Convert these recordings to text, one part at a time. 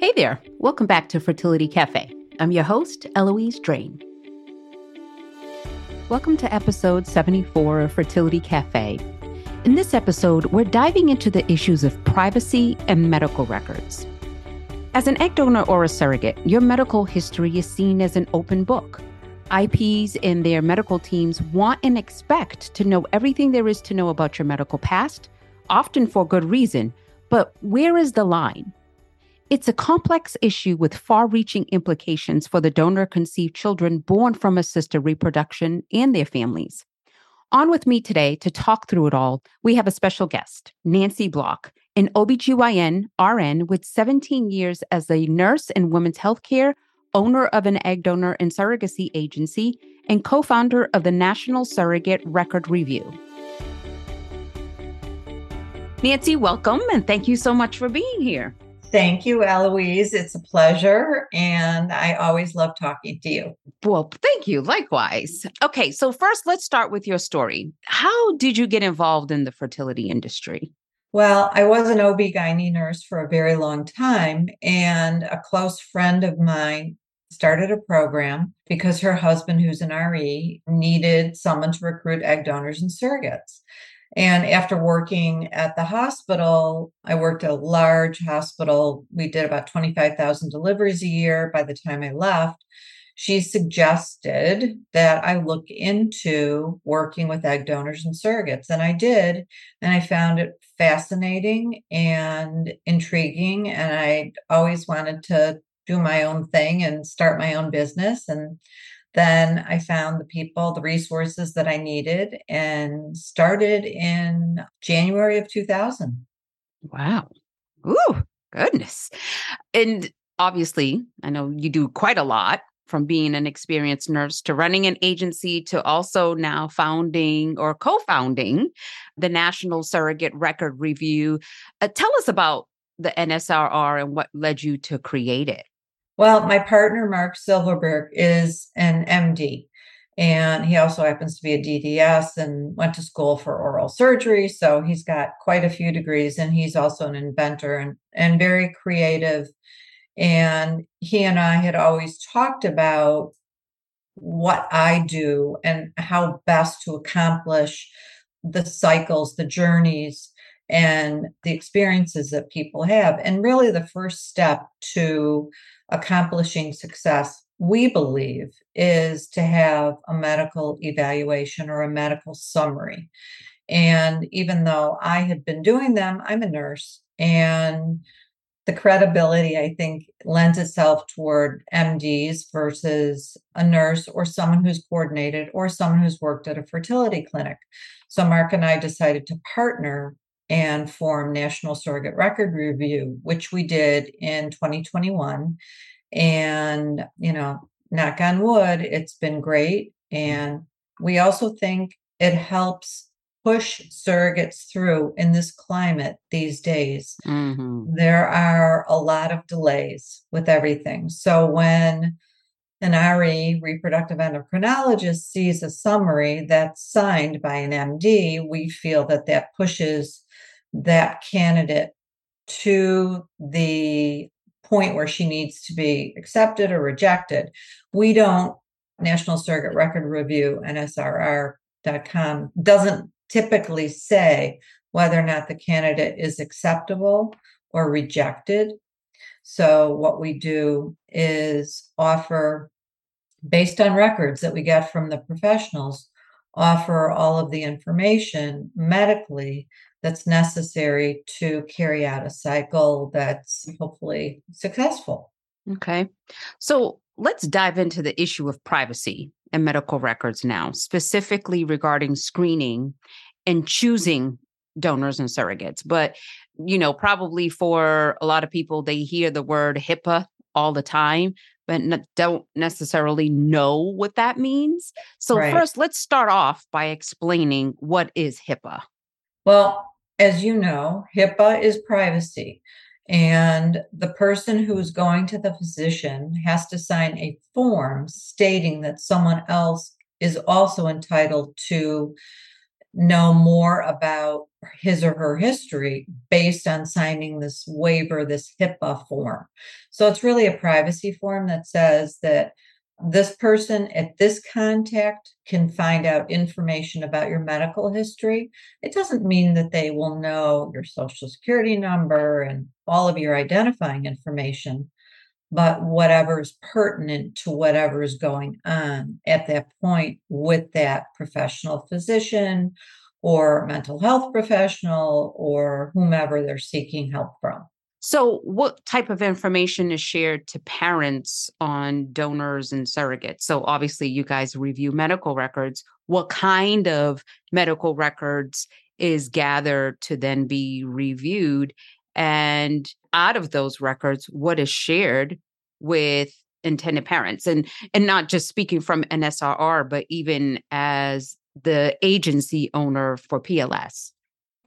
Hey there. Welcome back to Fertility Cafe. I'm your host, Eloise Drain. Welcome to episode 74 of Fertility Cafe. In this episode, we're diving into the issues of privacy and medical records. As an egg donor or a surrogate, your medical history is seen as an open book. IPs and their medical teams want and expect to know everything there is to know about your medical past, often for good reason. But where is the line? It's a complex issue with far reaching implications for the donor conceived children born from assisted reproduction and their families. On with me today to talk through it all, we have a special guest, Nancy Block, an OBGYN RN with 17 years as a nurse in women's healthcare, owner of an egg donor and surrogacy agency, and co founder of the National Surrogate Record Review. Nancy, welcome and thank you so much for being here. Thank you, Eloise. It's a pleasure. And I always love talking to you. Well, thank you. Likewise. Okay, so first, let's start with your story. How did you get involved in the fertility industry? Well, I was an OB-GYN nurse for a very long time, and a close friend of mine started a program because her husband, who's an RE, needed someone to recruit egg donors and surrogates. And after working at the hospital, I worked at a large hospital. We did about 25,000 deliveries a year by the time I left. She suggested that I look into working with egg donors and surrogates. And I did. And I found it fascinating and intriguing. And I always wanted to do my own thing and start my own business. And then I found the people, the resources that I needed, and started in January of 2000. Wow. Ooh, goodness. And obviously, I know you do quite a lot from being an experienced nurse to running an agency to also now founding or co founding the National Surrogate Record Review. Uh, tell us about the NSRR and what led you to create it. Well, my partner, Mark Silverberg, is an MD, and he also happens to be a DDS and went to school for oral surgery. So he's got quite a few degrees, and he's also an inventor and, and very creative. And he and I had always talked about what I do and how best to accomplish the cycles, the journeys, and the experiences that people have. And really, the first step to accomplishing success, we believe, is to have a medical evaluation or a medical summary. And even though I had been doing them, I'm a nurse and the credibility, I think, lends itself toward MDs versus a nurse or someone who's coordinated or someone who's worked at a fertility clinic. So, Mark and I decided to partner and form National Surrogate Record Review, which we did in 2021. And, you know, knock on wood, it's been great. And we also think it helps push surrogates through in this climate these days. Mm-hmm. There are a lot of delays with everything. So when an RE, reproductive endocrinologist, sees a summary that's signed by an MD, we feel that that pushes that candidate to the point where she needs to be accepted or rejected. We don't, National Surrogate Record Review, NSRR.com, doesn't typically say whether or not the candidate is acceptable or rejected. So, what we do is offer, based on records that we get from the professionals, offer all of the information medically that's necessary to carry out a cycle that's hopefully successful. Okay. So let's dive into the issue of privacy and medical records now, specifically regarding screening and choosing donors and surrogates. But, you know, probably for a lot of people, they hear the word HIPAA all the time, but don't necessarily know what that means. So, right. first, let's start off by explaining what is HIPAA. Well, as you know, HIPAA is privacy. And the person who is going to the physician has to sign a form stating that someone else is also entitled to know more about his or her history based on signing this waiver, this HIPAA form. So it's really a privacy form that says that this person at this contact can find out information about your medical history. It doesn't mean that they will know your social security number and all of your identifying information, but whatever is pertinent to whatever is going on at that point with that professional physician or mental health professional or whomever they're seeking help from. So, what type of information is shared to parents on donors and surrogates? So, obviously, you guys review medical records. What kind of medical records is gathered to then be reviewed? And out of those records, what is shared with intended parents? And and not just speaking from NSRR, but even as the agency owner for PLS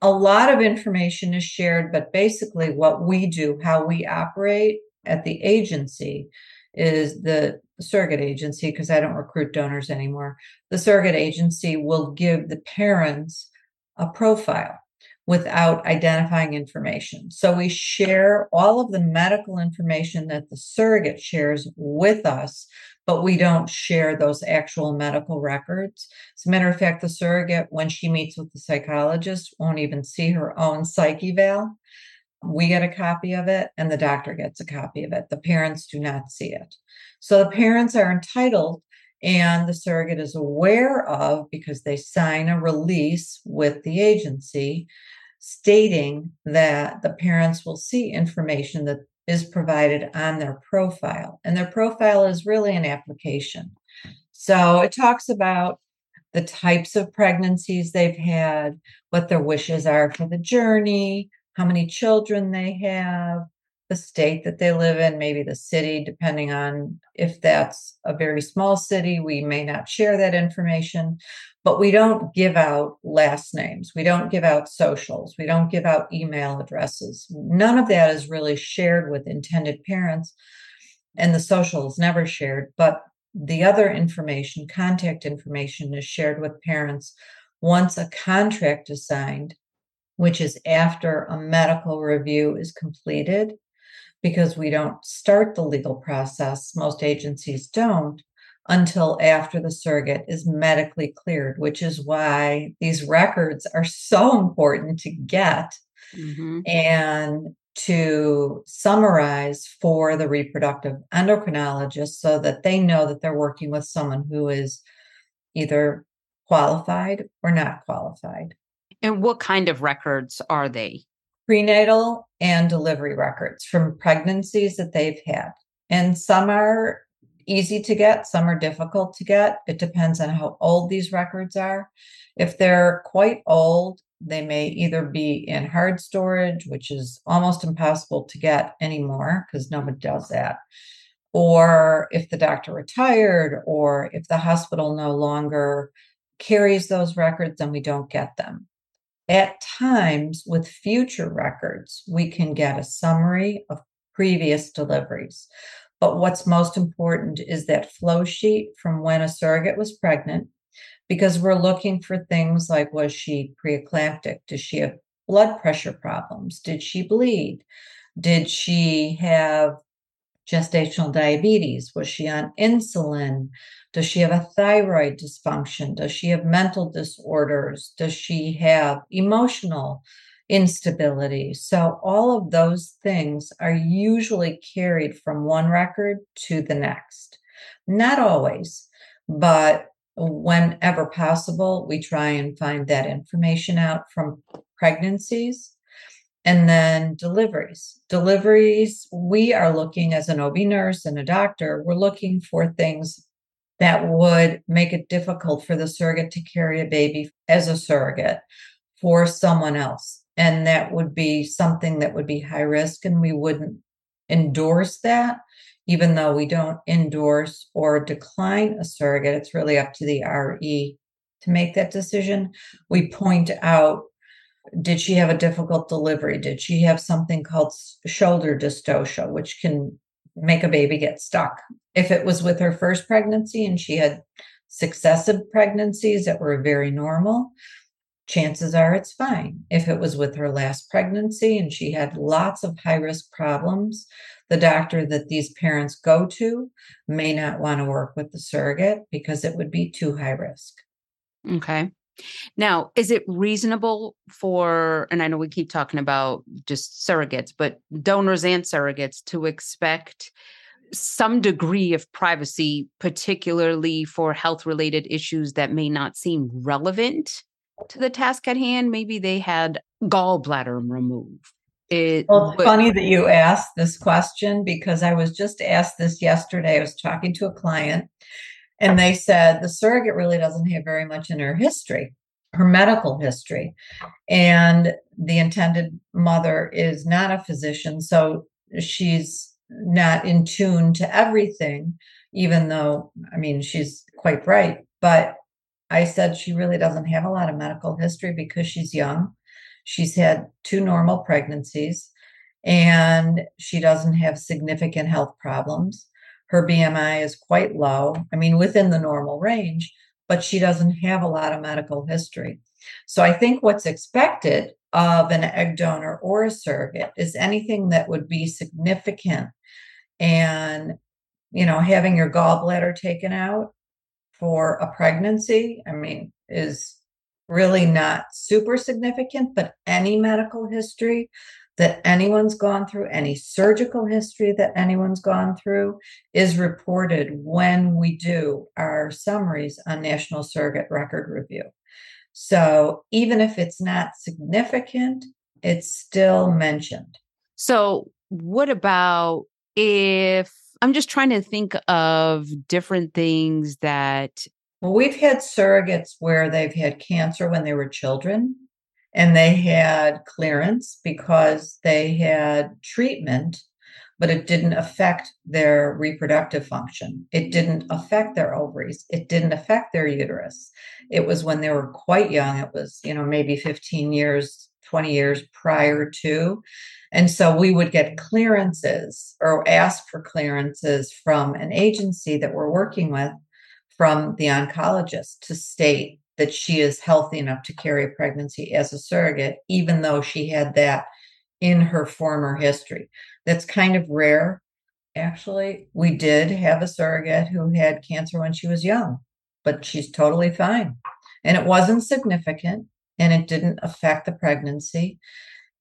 a lot of information is shared, but basically, what we do, how we operate at the agency, is the surrogate agency, because I don't recruit donors anymore. The surrogate agency will give the parents a profile without identifying information. So we share all of the medical information that the surrogate shares with us but we don't share those actual medical records. As a matter of fact, the surrogate, when she meets with the psychologist, won't even see her own psych eval. We get a copy of it, and the doctor gets a copy of it. The parents do not see it. So the parents are entitled, and the surrogate is aware of because they sign a release with the agency stating that the parents will see information that is provided on their profile. And their profile is really an application. So it talks about the types of pregnancies they've had, what their wishes are for the journey, how many children they have, the state that they live in, maybe the city, depending on if that's a very small city, we may not share that information. But we don't give out last names. We don't give out socials. We don't give out email addresses. None of that is really shared with intended parents. And the social is never shared. But the other information, contact information, is shared with parents once a contract is signed, which is after a medical review is completed, because we don't start the legal process. Most agencies don't until after the surrogate is medically cleared, which is why these records are so important to get mm-hmm. and to summarize for the reproductive endocrinologist so that they know that they're working with someone who is either qualified or not qualified. And what kind of records are they? Prenatal and delivery records from pregnancies that they've had. And some are easy to get, some are difficult to get. It depends on how old these records are. If they're quite old, they may either be in hard storage, which is almost impossible to get anymore because nobody does that. Or if the doctor retired, or if the hospital no longer carries those records, then we don't get them. At times, with future records, we can get a summary of previous deliveries. But what's most important is that flow sheet from when a surrogate was pregnant, because we're looking for things like was she preeclamptic? Does she have blood pressure problems? Did she bleed? Did she have gestational diabetes? Was she on insulin? Does she have a thyroid dysfunction? Does she have mental disorders? Does she have emotional instability. So, all of those things are usually carried from one record to the next. Not always, but whenever possible, we try and find that information out from pregnancies and then deliveries. Deliveries, we are looking as an OB nurse and a doctor, we're looking for things that would make it difficult for the surrogate to carry a baby as a surrogate for someone else and that would be something that would be high risk and we wouldn't endorse that even though we don't endorse or decline a surrogate it's really up to the re to make that decision. We point out did she have a difficult delivery? Did she have something called shoulder dystocia which can make a baby get stuck. If it was with her first pregnancy and she had successive pregnancies that were very normal chances are it's fine. If it was with her last pregnancy and she had lots of high risk problems, the doctor that these parents go to may not want to work with the surrogate because it would be too high risk. Okay. Now, is it reasonable for, and I know we keep talking about just surrogates, but donors and surrogates to expect some degree of privacy, particularly for health related issues that may not seem relevant to the task at hand? Maybe they had gallbladder removed. It, well, it's but, funny that you asked this question because I was just asked this yesterday. I was talking to a client and they said the surrogate really doesn't have very much in her history, her medical history. And the intended mother is not a physician. So she's not in tune to everything, even though, I mean, she's quite bright. But I said she really doesn't have a lot of medical history because she's young. She's had two normal pregnancies and she doesn't have significant health problems. Her BMI is quite low, I mean, within the normal range, but she doesn't have a lot of medical history. So I think what's expected of an egg donor or a surrogate is anything that would be significant. And, you know, having your gallbladder taken out for a pregnancy, I mean, is really not super significant, but any medical history that anyone's gone through, any surgical history that anyone's gone through, is reported when we do our summaries on National Surrogate Record Review. So even if it's not significant, it's still mentioned. So, what about if I'm just trying to think of different things that. Well, we've had surrogates where they've had cancer when they were children and they had clearance because they had treatment but it didn't affect their reproductive function. It didn't affect their ovaries. It didn't affect their uterus. It was when they were quite young. It was you know maybe 15 years 20 years prior to and so we would get clearances or ask for clearances from an agency that we're working with from the oncologist to state that she is healthy enough to carry a pregnancy as a surrogate, even though she had that in her former history. That's kind of rare. Actually, we did have a surrogate who had cancer when she was young, but she's totally fine. And it wasn't significant and it didn't affect the pregnancy.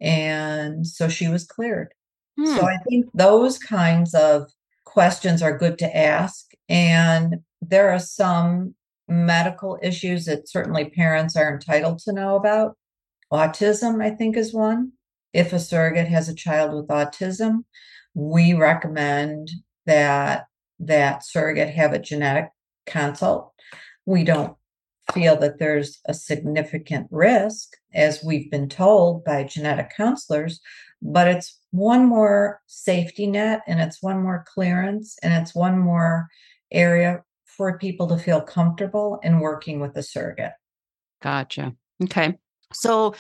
And so she was cleared. Hmm. So I think those kinds of questions are good to ask. And there are some medical issues that certainly parents are entitled to know about. Autism, I think, is one. If a surrogate has a child with autism, we recommend that that surrogate have a genetic consult. We don't feel that there's a significant risk, as we've been told by genetic counselors, but it's one more safety net and it's one more clearance and it's one more area for people to feel comfortable in working with a surrogate. Gotcha. Okay. So,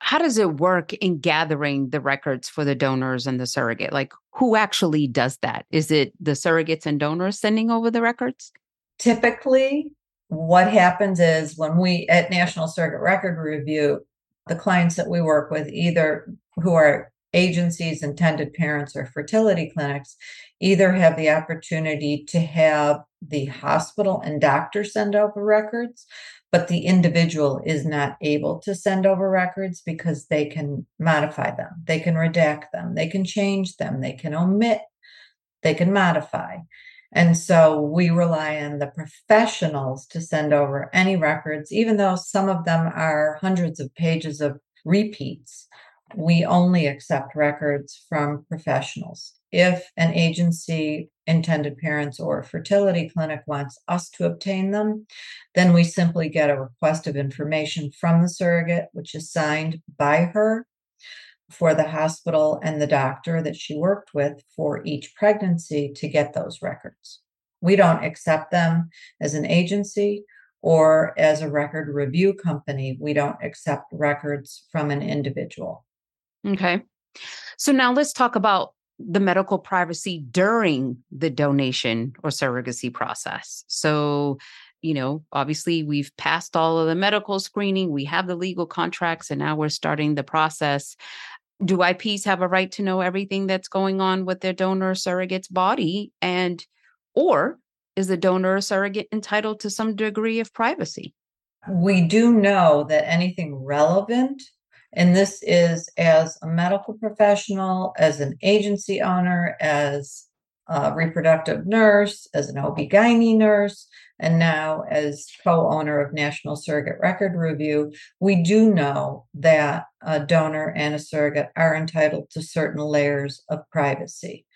how does it work in gathering the records for the donors and the surrogate? Like, who actually does that? Is it the surrogates and donors sending over the records? Typically, what happens is when we at National Surrogate Record Review, the clients that we work with, either who are agencies, intended parents, or fertility clinics, either have the opportunity to have the hospital and doctor send over records, but the individual is not able to send over records because they can modify them, they can redact them, they can change them, they can omit, they can modify. And so we rely on the professionals to send over any records, even though some of them are hundreds of pages of repeats. We only accept records from professionals if an agency, intended parents, or fertility clinic wants us to obtain them, then we simply get a request of information from the surrogate, which is signed by her for the hospital and the doctor that she worked with for each pregnancy to get those records. We don't accept them as an agency or as a record review company. We don't accept records from an individual. Okay. So now let's talk about the medical privacy during the donation or surrogacy process. So, you know, obviously we've passed all of the medical screening, we have the legal contracts, and now we're starting the process. Do IPs have a right to know everything that's going on with their donor surrogate's body? And, or is the donor surrogate entitled to some degree of privacy? We do know that anything relevant, and this is as a medical professional, as an agency owner, as a reproductive nurse, as an OB-GYN nurse, and now as co-owner of National Surrogate Record Review, we do know that a donor and a surrogate are entitled to certain layers of privacy.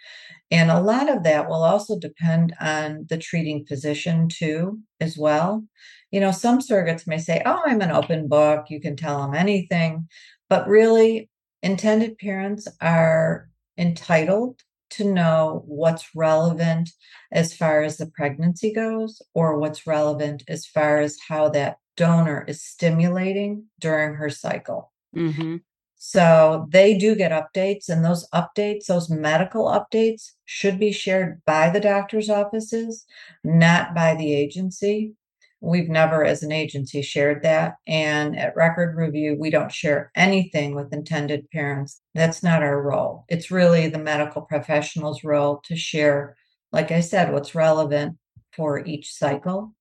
And a lot of that will also depend on the treating physician too, as well. You know, some surrogates may say, Oh, I'm an open book, you can tell them anything. But really, intended parents are entitled to know what's relevant as far as the pregnancy goes, or what's relevant as far as how that donor is stimulating during her cycle. Mm-hmm. So they do get updates, and those updates, those medical updates, should be shared by the doctor's offices, not by the agency. We've never, as an agency, shared that. And at Record Review, we don't share anything with intended parents. That's not our role. It's really the medical professional's role to share, like I said, what's relevant for each cycle,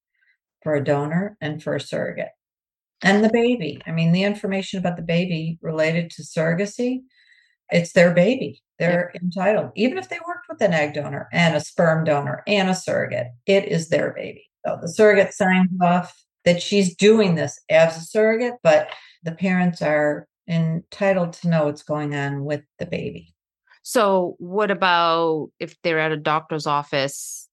for a donor, and for a surrogate. And the baby. I mean, the information about the baby related to surrogacy, it's their baby. They're entitled, even if they worked with an egg donor and a sperm donor and a surrogate, it is their baby. So the surrogate signs off that she's doing this as a surrogate, but the parents are entitled to know what's going on with the baby. So, what about if they're at a doctor's office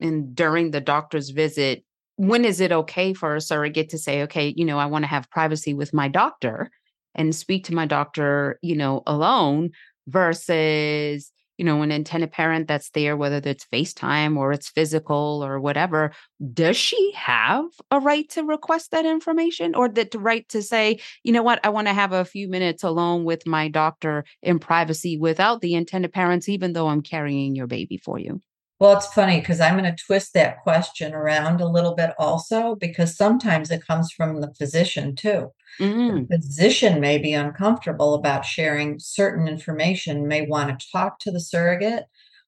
and during the doctor's visit? When is it okay for a surrogate to say, okay, you know, I want to have privacy with my doctor and speak to my doctor, you know, alone versus you know, an intended parent that's there, whether it's FaceTime or it's physical or whatever, does she have a right to request that information or the right to say, you know what, I want to have a few minutes alone with my doctor in privacy without the intended parents, even though I'm carrying your baby for you? Well, it's funny because I'm going to twist that question around a little bit also, because sometimes it comes from the physician too. Mm. The physician may be uncomfortable about sharing certain information, may want to talk to the surrogate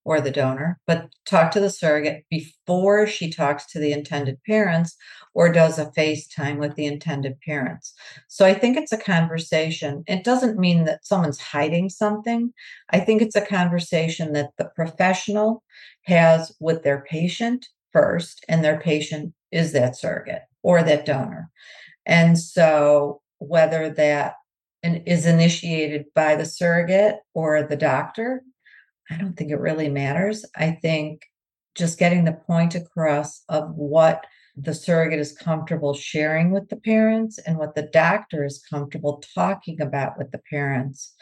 or the donor, but talk to the surrogate before she talks to the intended parents or does a FaceTime with the intended parents. So I think it's a conversation. It doesn't mean that someone's hiding something. I think it's a conversation that the professional has with their patient first, and their patient is that surrogate or that donor. And so whether that is initiated by the surrogate or the doctor, I don't think it really matters. I think just getting the point across of what the surrogate is comfortable sharing with the parents and what the doctor is comfortable talking about with the parents.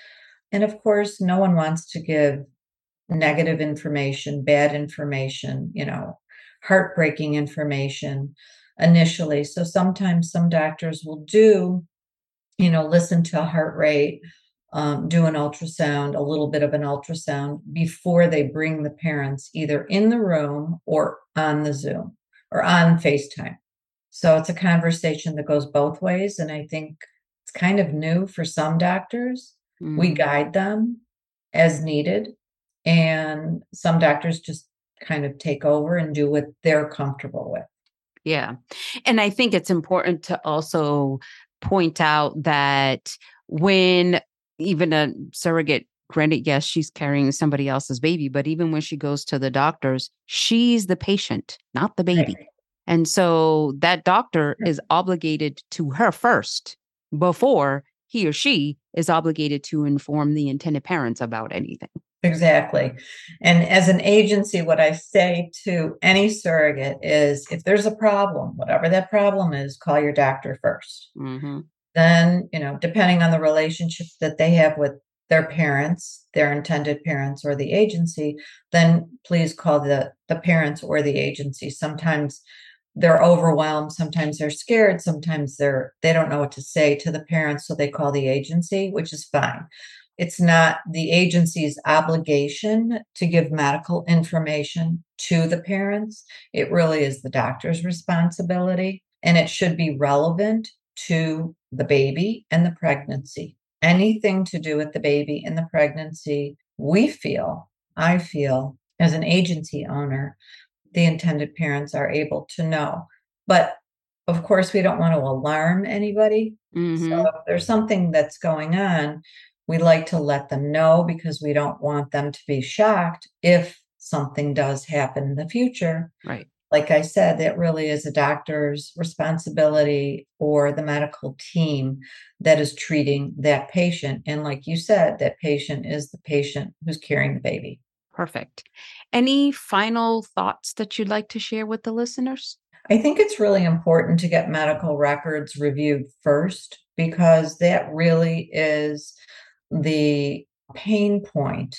And of course, no one wants to give negative information, bad information, you know, heartbreaking information initially. So sometimes some doctors will do, you know, listen to a heart rate, um, do an ultrasound, a little bit of an ultrasound before they bring the parents either in the room or on the Zoom or on FaceTime. So it's a conversation that goes both ways. And I think it's kind of new for some doctors. Mm. We guide them as needed. And some doctors just kind of take over and do what they're comfortable with. Yeah. And I think it's important to also point out that when even a surrogate granted yes she's carrying somebody else's baby but even when she goes to the doctors she's the patient not the baby. Right. and so that doctor is obligated to her first before he or she is obligated to inform the intended parents about anything. Exactly. And as an agency what i say to any surrogate is if there's a problem whatever that problem is call your doctor 1st mm-hmm then you know depending on the relationship that they have with their parents their intended parents or the agency then please call the the parents or the agency sometimes they're overwhelmed sometimes they're scared sometimes they're they don't know what to say to the parents so they call the agency which is fine it's not the agency's obligation to give medical information to the parents. It really is the doctor's responsibility, and it should be relevant to the baby and the pregnancy. Anything to do with the baby and the pregnancy, we feel, I feel, as an agency owner, the intended parents are able to know. But of course, we don't want to alarm anybody. Mm-hmm. So if there's something that's going on, we like to let them know because we don't want them to be shocked if something does happen in the future. Right. Like I said, that really is a doctor's responsibility or the medical team that is treating that patient. And like you said, that patient is the patient who's carrying the baby. Perfect. Any final thoughts that you'd like to share with the listeners? I think it's really important to get medical records reviewed first because that really is the pain point.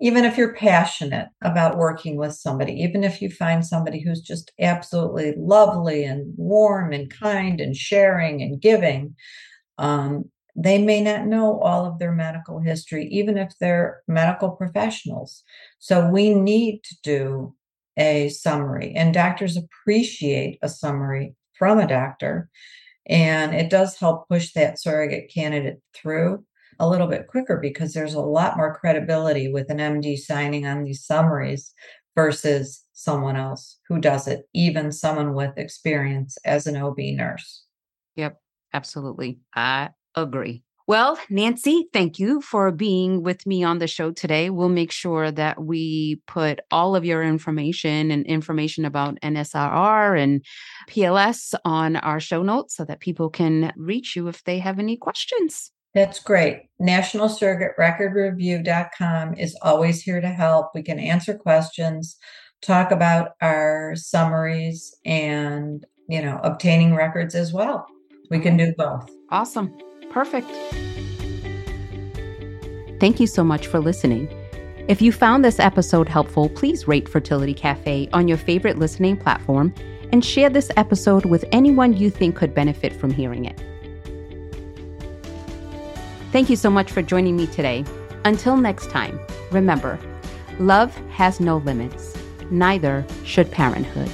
Even if you're passionate about working with somebody, even if you find somebody who's just absolutely lovely and warm and kind and sharing and giving, um, they may not know all of their medical history, even if they're medical professionals. So we need to do a summary, and doctors appreciate a summary from a doctor. And it does help push that surrogate candidate through a little bit quicker because there's a lot more credibility with an MD signing on these summaries versus someone else who does it, even someone with experience as an OB nurse. Yep, absolutely. I agree. Well, Nancy, thank you for being with me on the show today. We'll make sure that we put all of your information and information about NSRR and PLS on our show notes so that people can reach you if they have any questions. That's great. National Surrogate Record Review.com is always here to help. We can answer questions, talk about our summaries, and you know, obtaining records as well. We can do both. Awesome. Perfect. Thank you so much for listening. If you found this episode helpful, please rate Fertility Cafe on your favorite listening platform and share this episode with anyone you think could benefit from hearing it. Thank you so much for joining me today. Until next time, remember love has no limits, neither should parenthood.